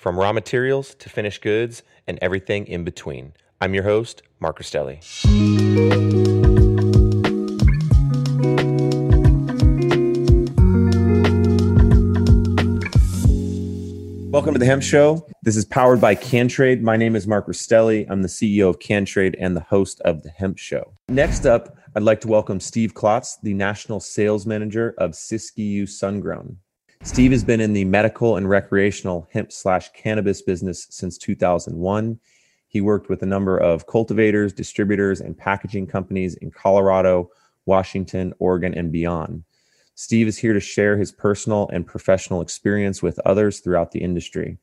from raw materials to finished goods and everything in between. I'm your host, Mark Rastelli. Welcome to the Hemp Show. This is powered by CanTrade. My name is Mark Rastelli. I'm the CEO of CanTrade and the host of the Hemp Show. Next up, I'd like to welcome Steve Klotz, the National Sales Manager of Siskiyou Sungrown. Steve has been in the medical and recreational hemp slash cannabis business since 2001. He worked with a number of cultivators, distributors, and packaging companies in Colorado, Washington, Oregon, and beyond. Steve is here to share his personal and professional experience with others throughout the industry.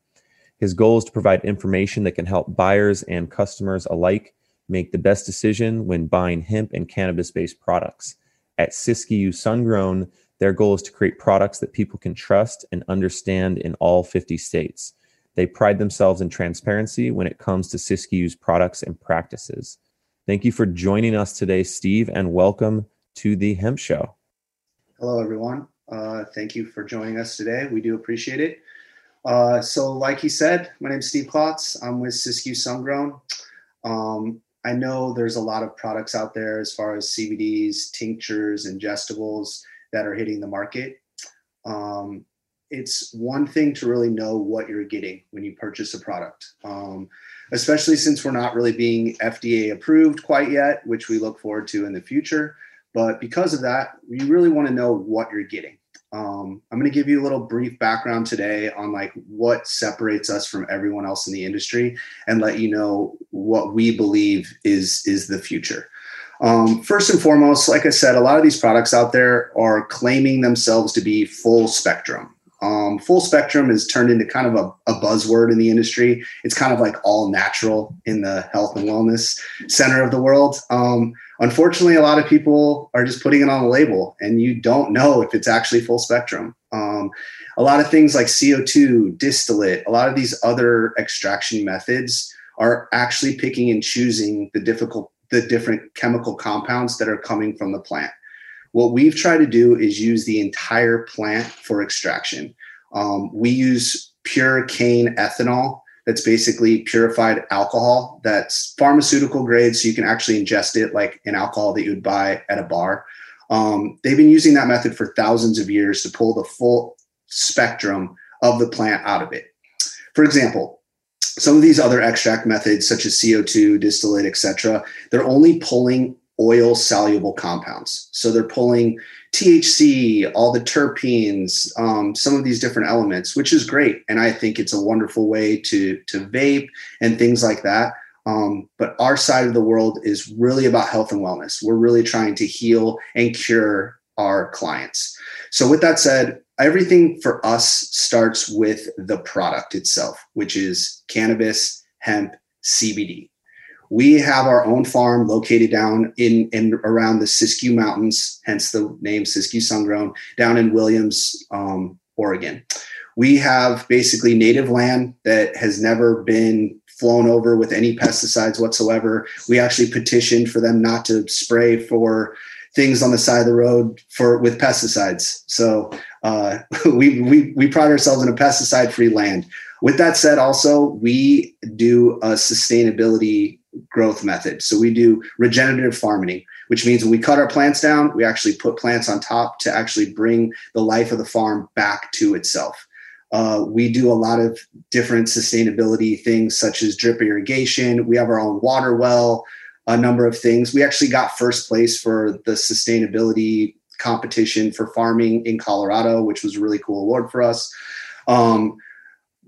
His goal is to provide information that can help buyers and customers alike make the best decision when buying hemp and cannabis based products. At Siskiyou Sungrown, their goal is to create products that people can trust and understand in all 50 states. They pride themselves in transparency when it comes to Siskiyou's products and practices. Thank you for joining us today, Steve, and welcome to the Hemp Show. Hello, everyone. Uh, thank you for joining us today. We do appreciate it. Uh, so, like he said, my name is Steve Klotz. I'm with Siskiyou Sungrown. Um, I know there's a lot of products out there as far as CBDs, tinctures, ingestibles that are hitting the market. Um, it's one thing to really know what you're getting when you purchase a product, um, especially since we're not really being FDA approved quite yet, which we look forward to in the future. But because of that, you really want to know what you're getting. Um, I'm going to give you a little brief background today on like what separates us from everyone else in the industry, and let you know what we believe is is the future. Um, first and foremost, like I said, a lot of these products out there are claiming themselves to be full spectrum. Um, full spectrum is turned into kind of a, a, buzzword in the industry. It's kind of like all natural in the health and wellness center of the world. Um, unfortunately, a lot of people are just putting it on a label, and you don't know if it's actually full spectrum. Um, a lot of things like CO2, distillate, a lot of these other extraction methods are actually picking and choosing the difficult, the different chemical compounds that are coming from the plant. What we've tried to do is use the entire plant for extraction. Um, we use pure cane ethanol. That's basically purified alcohol that's pharmaceutical grade, so you can actually ingest it like an alcohol that you would buy at a bar. Um, they've been using that method for thousands of years to pull the full spectrum of the plant out of it. For example, some of these other extract methods, such as CO2, distillate, etc., they're only pulling oil soluble compounds. So they're pulling THC, all the terpenes, um, some of these different elements, which is great. And I think it's a wonderful way to, to vape and things like that. Um, but our side of the world is really about health and wellness. We're really trying to heal and cure our clients. So, with that said, everything for us starts with the product itself, which is cannabis, hemp, CBD. We have our own farm located down in and around the Siskiyou Mountains, hence the name Siskiyou Sungrown, down in Williams, um, Oregon. We have basically native land that has never been flown over with any pesticides whatsoever. We actually petitioned for them not to spray for things on the side of the road for with pesticides. So uh, we, we we pride ourselves in a pesticide free land. With that said, also we do a sustainability growth method. So we do regenerative farming, which means when we cut our plants down, we actually put plants on top to actually bring the life of the farm back to itself. Uh, we do a lot of different sustainability things such as drip irrigation. We have our own water well, a number of things. We actually got first place for the sustainability competition for farming in Colorado, which was a really cool award for us. Um,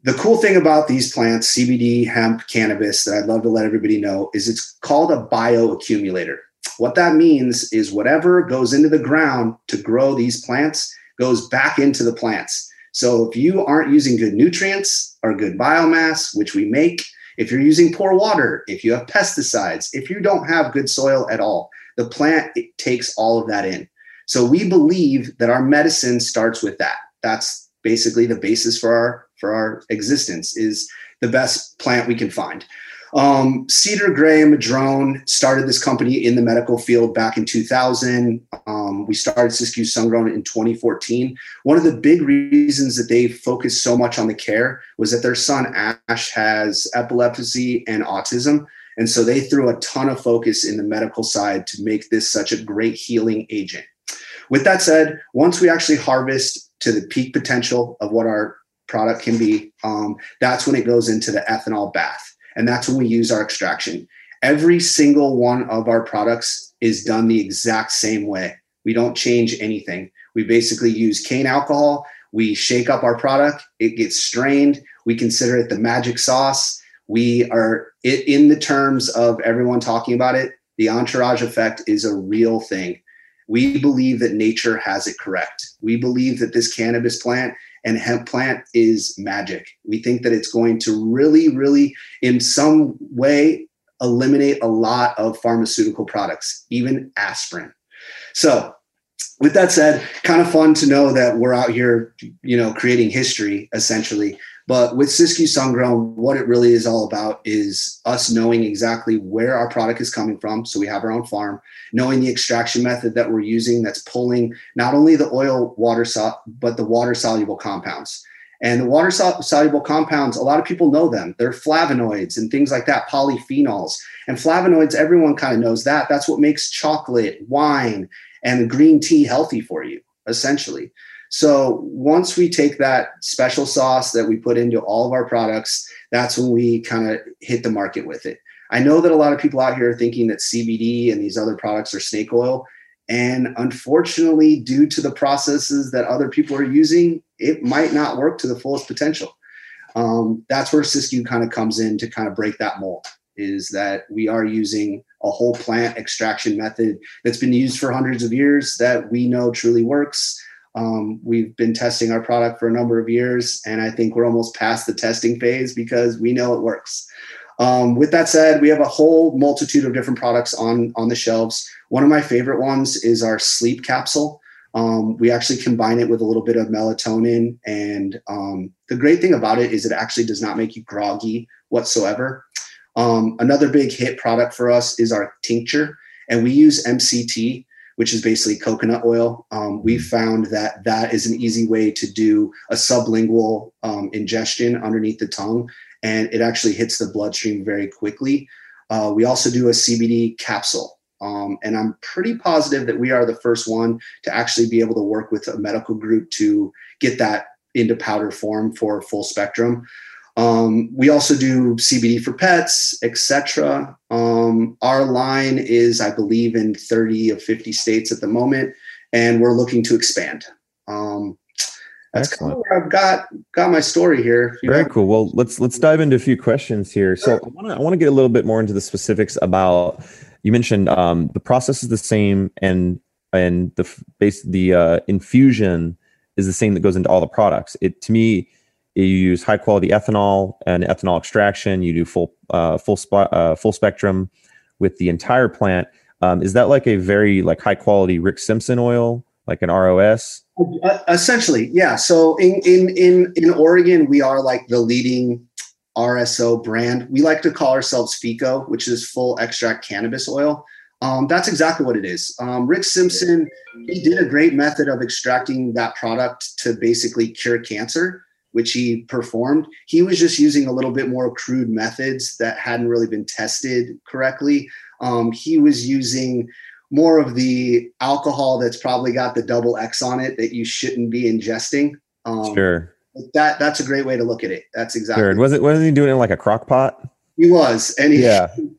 the cool thing about these plants, CBD, hemp, cannabis, that I'd love to let everybody know is it's called a bioaccumulator. What that means is whatever goes into the ground to grow these plants goes back into the plants. So if you aren't using good nutrients or good biomass, which we make, if you're using poor water, if you have pesticides, if you don't have good soil at all, the plant takes all of that in. So we believe that our medicine starts with that. That's basically the basis for our for our existence is the best plant we can find. Um, Cedar Gray and Madrone started this company in the medical field back in 2000. Um, we started Siskiyou Sungrown in 2014. One of the big reasons that they focused so much on the care was that their son Ash has epilepsy and autism. And so they threw a ton of focus in the medical side to make this such a great healing agent. With that said, once we actually harvest to the peak potential of what our product can be, um, that's when it goes into the ethanol bath. And that's when we use our extraction. Every single one of our products is done the exact same way. We don't change anything. We basically use cane alcohol. We shake up our product. It gets strained. We consider it the magic sauce. We are in the terms of everyone talking about it. The entourage effect is a real thing. We believe that nature has it correct. We believe that this cannabis plant and hemp plant is magic. We think that it's going to really, really, in some way, eliminate a lot of pharmaceutical products, even aspirin. So, with that said, kind of fun to know that we're out here, you know, creating history essentially. But with Siskiyou Sungrown, what it really is all about is us knowing exactly where our product is coming from. So we have our own farm, knowing the extraction method that we're using that's pulling not only the oil water, but the water soluble compounds. And the water soluble compounds, a lot of people know them. They're flavonoids and things like that, polyphenols. And flavonoids, everyone kind of knows that. That's what makes chocolate, wine, and green tea healthy for you, essentially. So once we take that special sauce that we put into all of our products, that's when we kind of hit the market with it. I know that a lot of people out here are thinking that CBD and these other products are snake oil. And unfortunately, due to the processes that other people are using, it might not work to the fullest potential. Um, that's where Siskiyou kind of comes in to kind of break that mold is that we are using a whole plant extraction method that's been used for hundreds of years that we know truly works um, we've been testing our product for a number of years, and I think we're almost past the testing phase because we know it works. Um, with that said, we have a whole multitude of different products on on the shelves. One of my favorite ones is our sleep capsule. Um, we actually combine it with a little bit of melatonin, and um, the great thing about it is it actually does not make you groggy whatsoever. Um, another big hit product for us is our tincture, and we use MCT which is basically coconut oil. Um, we found that that is an easy way to do a sublingual um, ingestion underneath the tongue, and it actually hits the bloodstream very quickly. Uh, we also do a CBD capsule. Um, and I'm pretty positive that we are the first one to actually be able to work with a medical group to get that into powder form for full spectrum. Um, we also do CBD for pets, etc. Um, our line is, I believe, in 30 of 50 states at the moment, and we're looking to expand. Um, that's kind of where I've got got my story here. Very cool. Well, let's let's dive into a few questions here. So I want to I want to get a little bit more into the specifics about. You mentioned um, the process is the same, and and the base the uh, infusion is the same that goes into all the products. It to me you use high quality ethanol and ethanol extraction. You do full uh, full sp- uh, full spectrum with the entire plant. Um, is that like a very like high quality Rick Simpson oil, like an ROS? Uh, essentially, yeah. So in in in in Oregon, we are like the leading RSO brand. We like to call ourselves FECO, which is full extract cannabis oil. Um, that's exactly what it is. Um, Rick Simpson, he did a great method of extracting that product to basically cure cancer, which he performed. He was just using a little bit more crude methods that hadn't really been tested correctly. Um, he was using more of the alcohol that's probably got the double X on it that you shouldn't be ingesting. Um, sure. That that's a great way to look at it. That's exactly. Sure. Was it? Wasn't he doing it in like a crock pot? He was, and he, Yeah.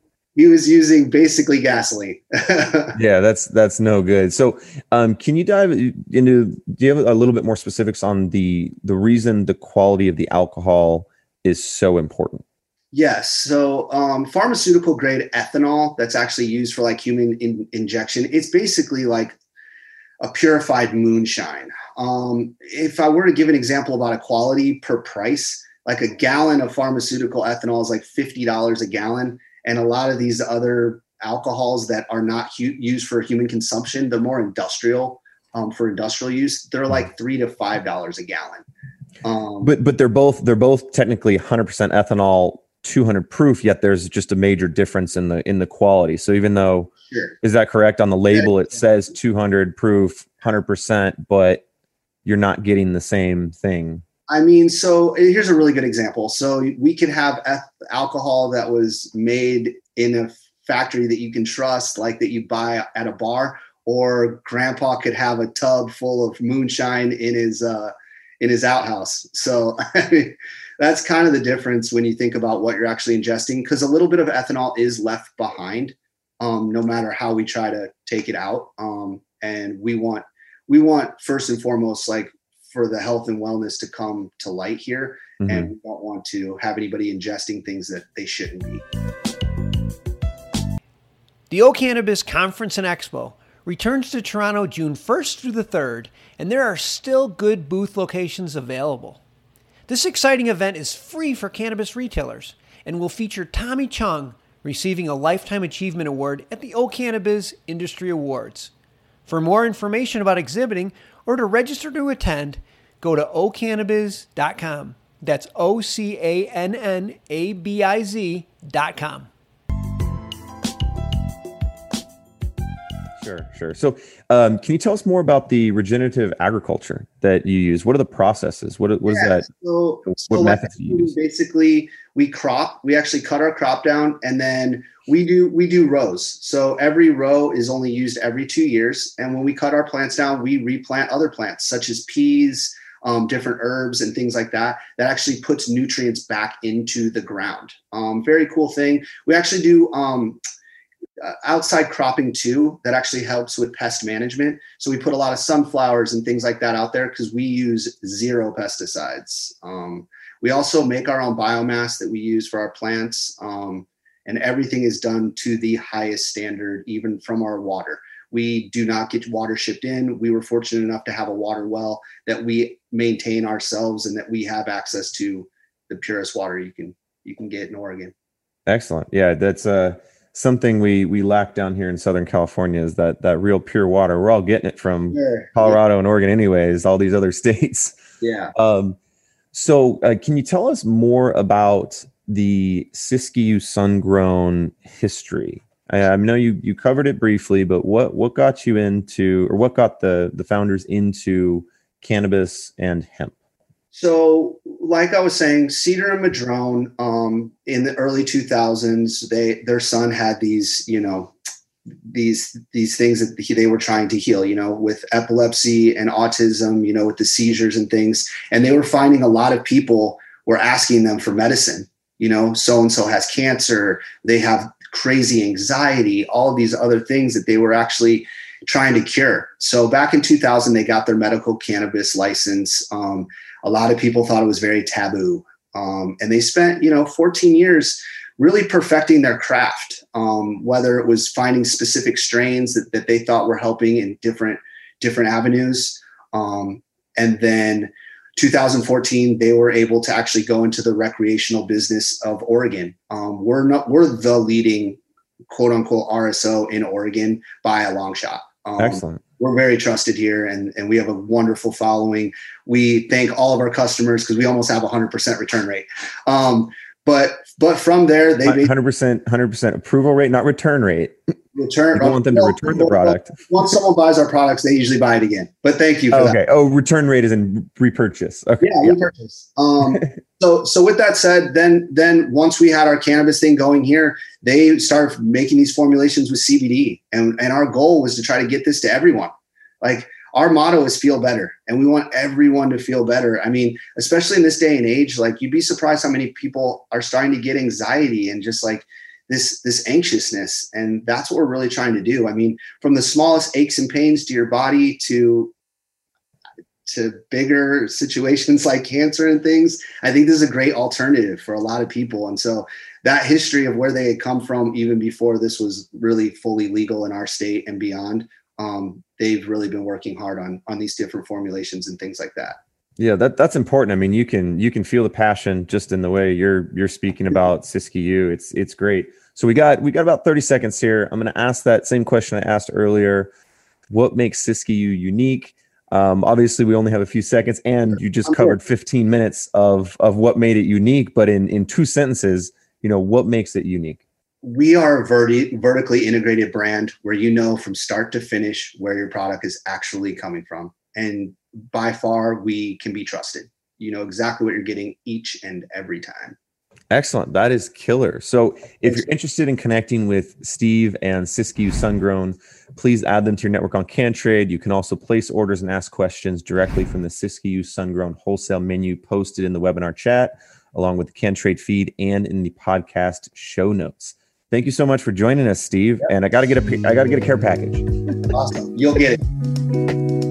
he was using basically gasoline. yeah, that's that's no good. So, um, can you dive into? Do you have a little bit more specifics on the the reason the quality of the alcohol is so important? Yes. So, um, pharmaceutical grade ethanol that's actually used for like human in- injection, it's basically like a purified moonshine. Um, if I were to give an example about a quality per price, like a gallon of pharmaceutical ethanol is like $50 a gallon. And a lot of these other alcohols that are not hu- used for human consumption, they're more industrial um, for industrial use. They're like three to $5 a gallon. Um, But but they're both they're both technically 100% ethanol, 200 proof. Yet there's just a major difference in the in the quality. So even though sure. is that correct on the label, it says 200 proof, 100%, but you're not getting the same thing. I mean, so here's a really good example. So we could have alcohol that was made in a factory that you can trust, like that you buy at a bar, or Grandpa could have a tub full of moonshine in his uh, in his outhouse. So that's kind of the difference when you think about what you're actually ingesting, because a little bit of ethanol is left behind, um, no matter how we try to take it out. Um, and we want we want first and foremost like for the health and wellness to come to light here Mhm. and we don't want to have anybody ingesting things that they shouldn't be The O'Cannabiz Conference and Expo returns to Toronto June 1st through the 3rd, and there are still good booth locations available. This exciting event is free for cannabis retailers and will feature Tommy Chong receiving a Lifetime Achievement Award at the O'Cannabiz Industry Awards. For more information about exhibiting or to register to attend, go to ocannabiz.com. That's O C A N N A B I Z.com. Sure, sure. So, um, can you tell us more about the regenerative agriculture that you use? What are the processes? What what is Yeah, that? So, What so methods do you use? basically we crop. We actually cut our crop down, and then we do we do rows. So every row is only used every two years. And when we cut our plants down, we replant other plants such as peas, um, different herbs, and things like that. That actually puts nutrients back into the ground. Um, very cool thing. We actually do. Uh, outside cropping too that actually helps with pest management. So we put a lot of sunflowers and things like that out there because we use zero pesticides. Um, we also make our own biomass that we use for our plants um, and everything is done to the highest standard even from our water. We do not get water shipped in. We were fortunate enough to have a water well that we maintain ourselves and that we have access to the purest water you can you can get in oregon. Excellent. Yeah, that's uh, something we we lack down here in Southern California is that that real pure water. We're all getting it from Sure. Colorado and Oregon, anyways. All these other states. yeah Um, so, uh, can you tell us more about the Siskiyou Sun-Grown history? I, I know you you covered it briefly, but what what got you into, or what got the the founders into cannabis and hemp? So, like I was saying, Cedar and Madrone, um, in the early 2000s, they their son had these, you know, these these things that he, they were trying to heal, you know, with epilepsy and autism, you know, with the seizures and things, and they were finding a lot of people were asking them for medicine. You know, so and so has cancer, they have crazy anxiety, all these other things that they were actually trying to cure. So back in 2000, they got their medical cannabis license. Um, a lot of people thought it was very taboo um, and they spent you know 14 years really perfecting their craft um, whether it was finding specific strains that, that they thought were helping in different different avenues um, and then 2014 they were able to actually go into the recreational business of oregon um, we're not we're the leading quote unquote rso in oregon by a long shot um, Excellent. we're very trusted here and, and we have a wonderful following. We thank all of our customers because we almost have a hundred percent return rate. Um, but but from there they Hundred percent, hundred percent approval rate, not return rate. Return. You don't want them to return the product. Once someone buys our products, they usually buy it again. But thank you for okay. that. Oh, return rate is in repurchase. Okay. Yeah, repurchase. Um, so so with that said, then then once we had our cannabis thing going here, they started making these formulations with CBD, and and our goal was to try to get this to everyone. Like our motto is feel better and we want everyone to feel better i mean especially in this day and age like you'd be surprised how many people are starting to get anxiety and just like this this anxiousness. And that's what we're really trying to do. I mean from the smallest aches and pains to your body to to bigger situations like cancer and things i think this is a great alternative for a lot of people. And so that history of where they had come from even before this was really fully legal in our state and beyond um, they've really been working hard on on these different formulations and things like that yeah that that's important i mean you can you can feel the passion just in the way you're you're speaking about siskiyou it's it's great so we got we got about 30 seconds here. I'm going to ask that same question I asked earlier. What makes Siskiyou unique? Um, obviously, we only have a few seconds, and you just covered 15 minutes of of what made it unique. But in in two sentences, you know, what makes it unique? We are a verti- vertically integrated brand where you know from start to finish where your product is actually coming from, and by far we can be trusted. You know exactly what you're getting each and every time. Excellent. That is killer. So, if you're interested in connecting with Steve and Siskiyou Sungrown, please add them to your network on CanTrade. You can also place orders and ask questions directly from the Siskiyou Sungrown wholesale menu posted in the webinar chat, along with the CanTrade feed and in the podcast show notes. Thank you so much for joining us, Steve. And I got to get a I got to get a care package. Awesome. You'll get it.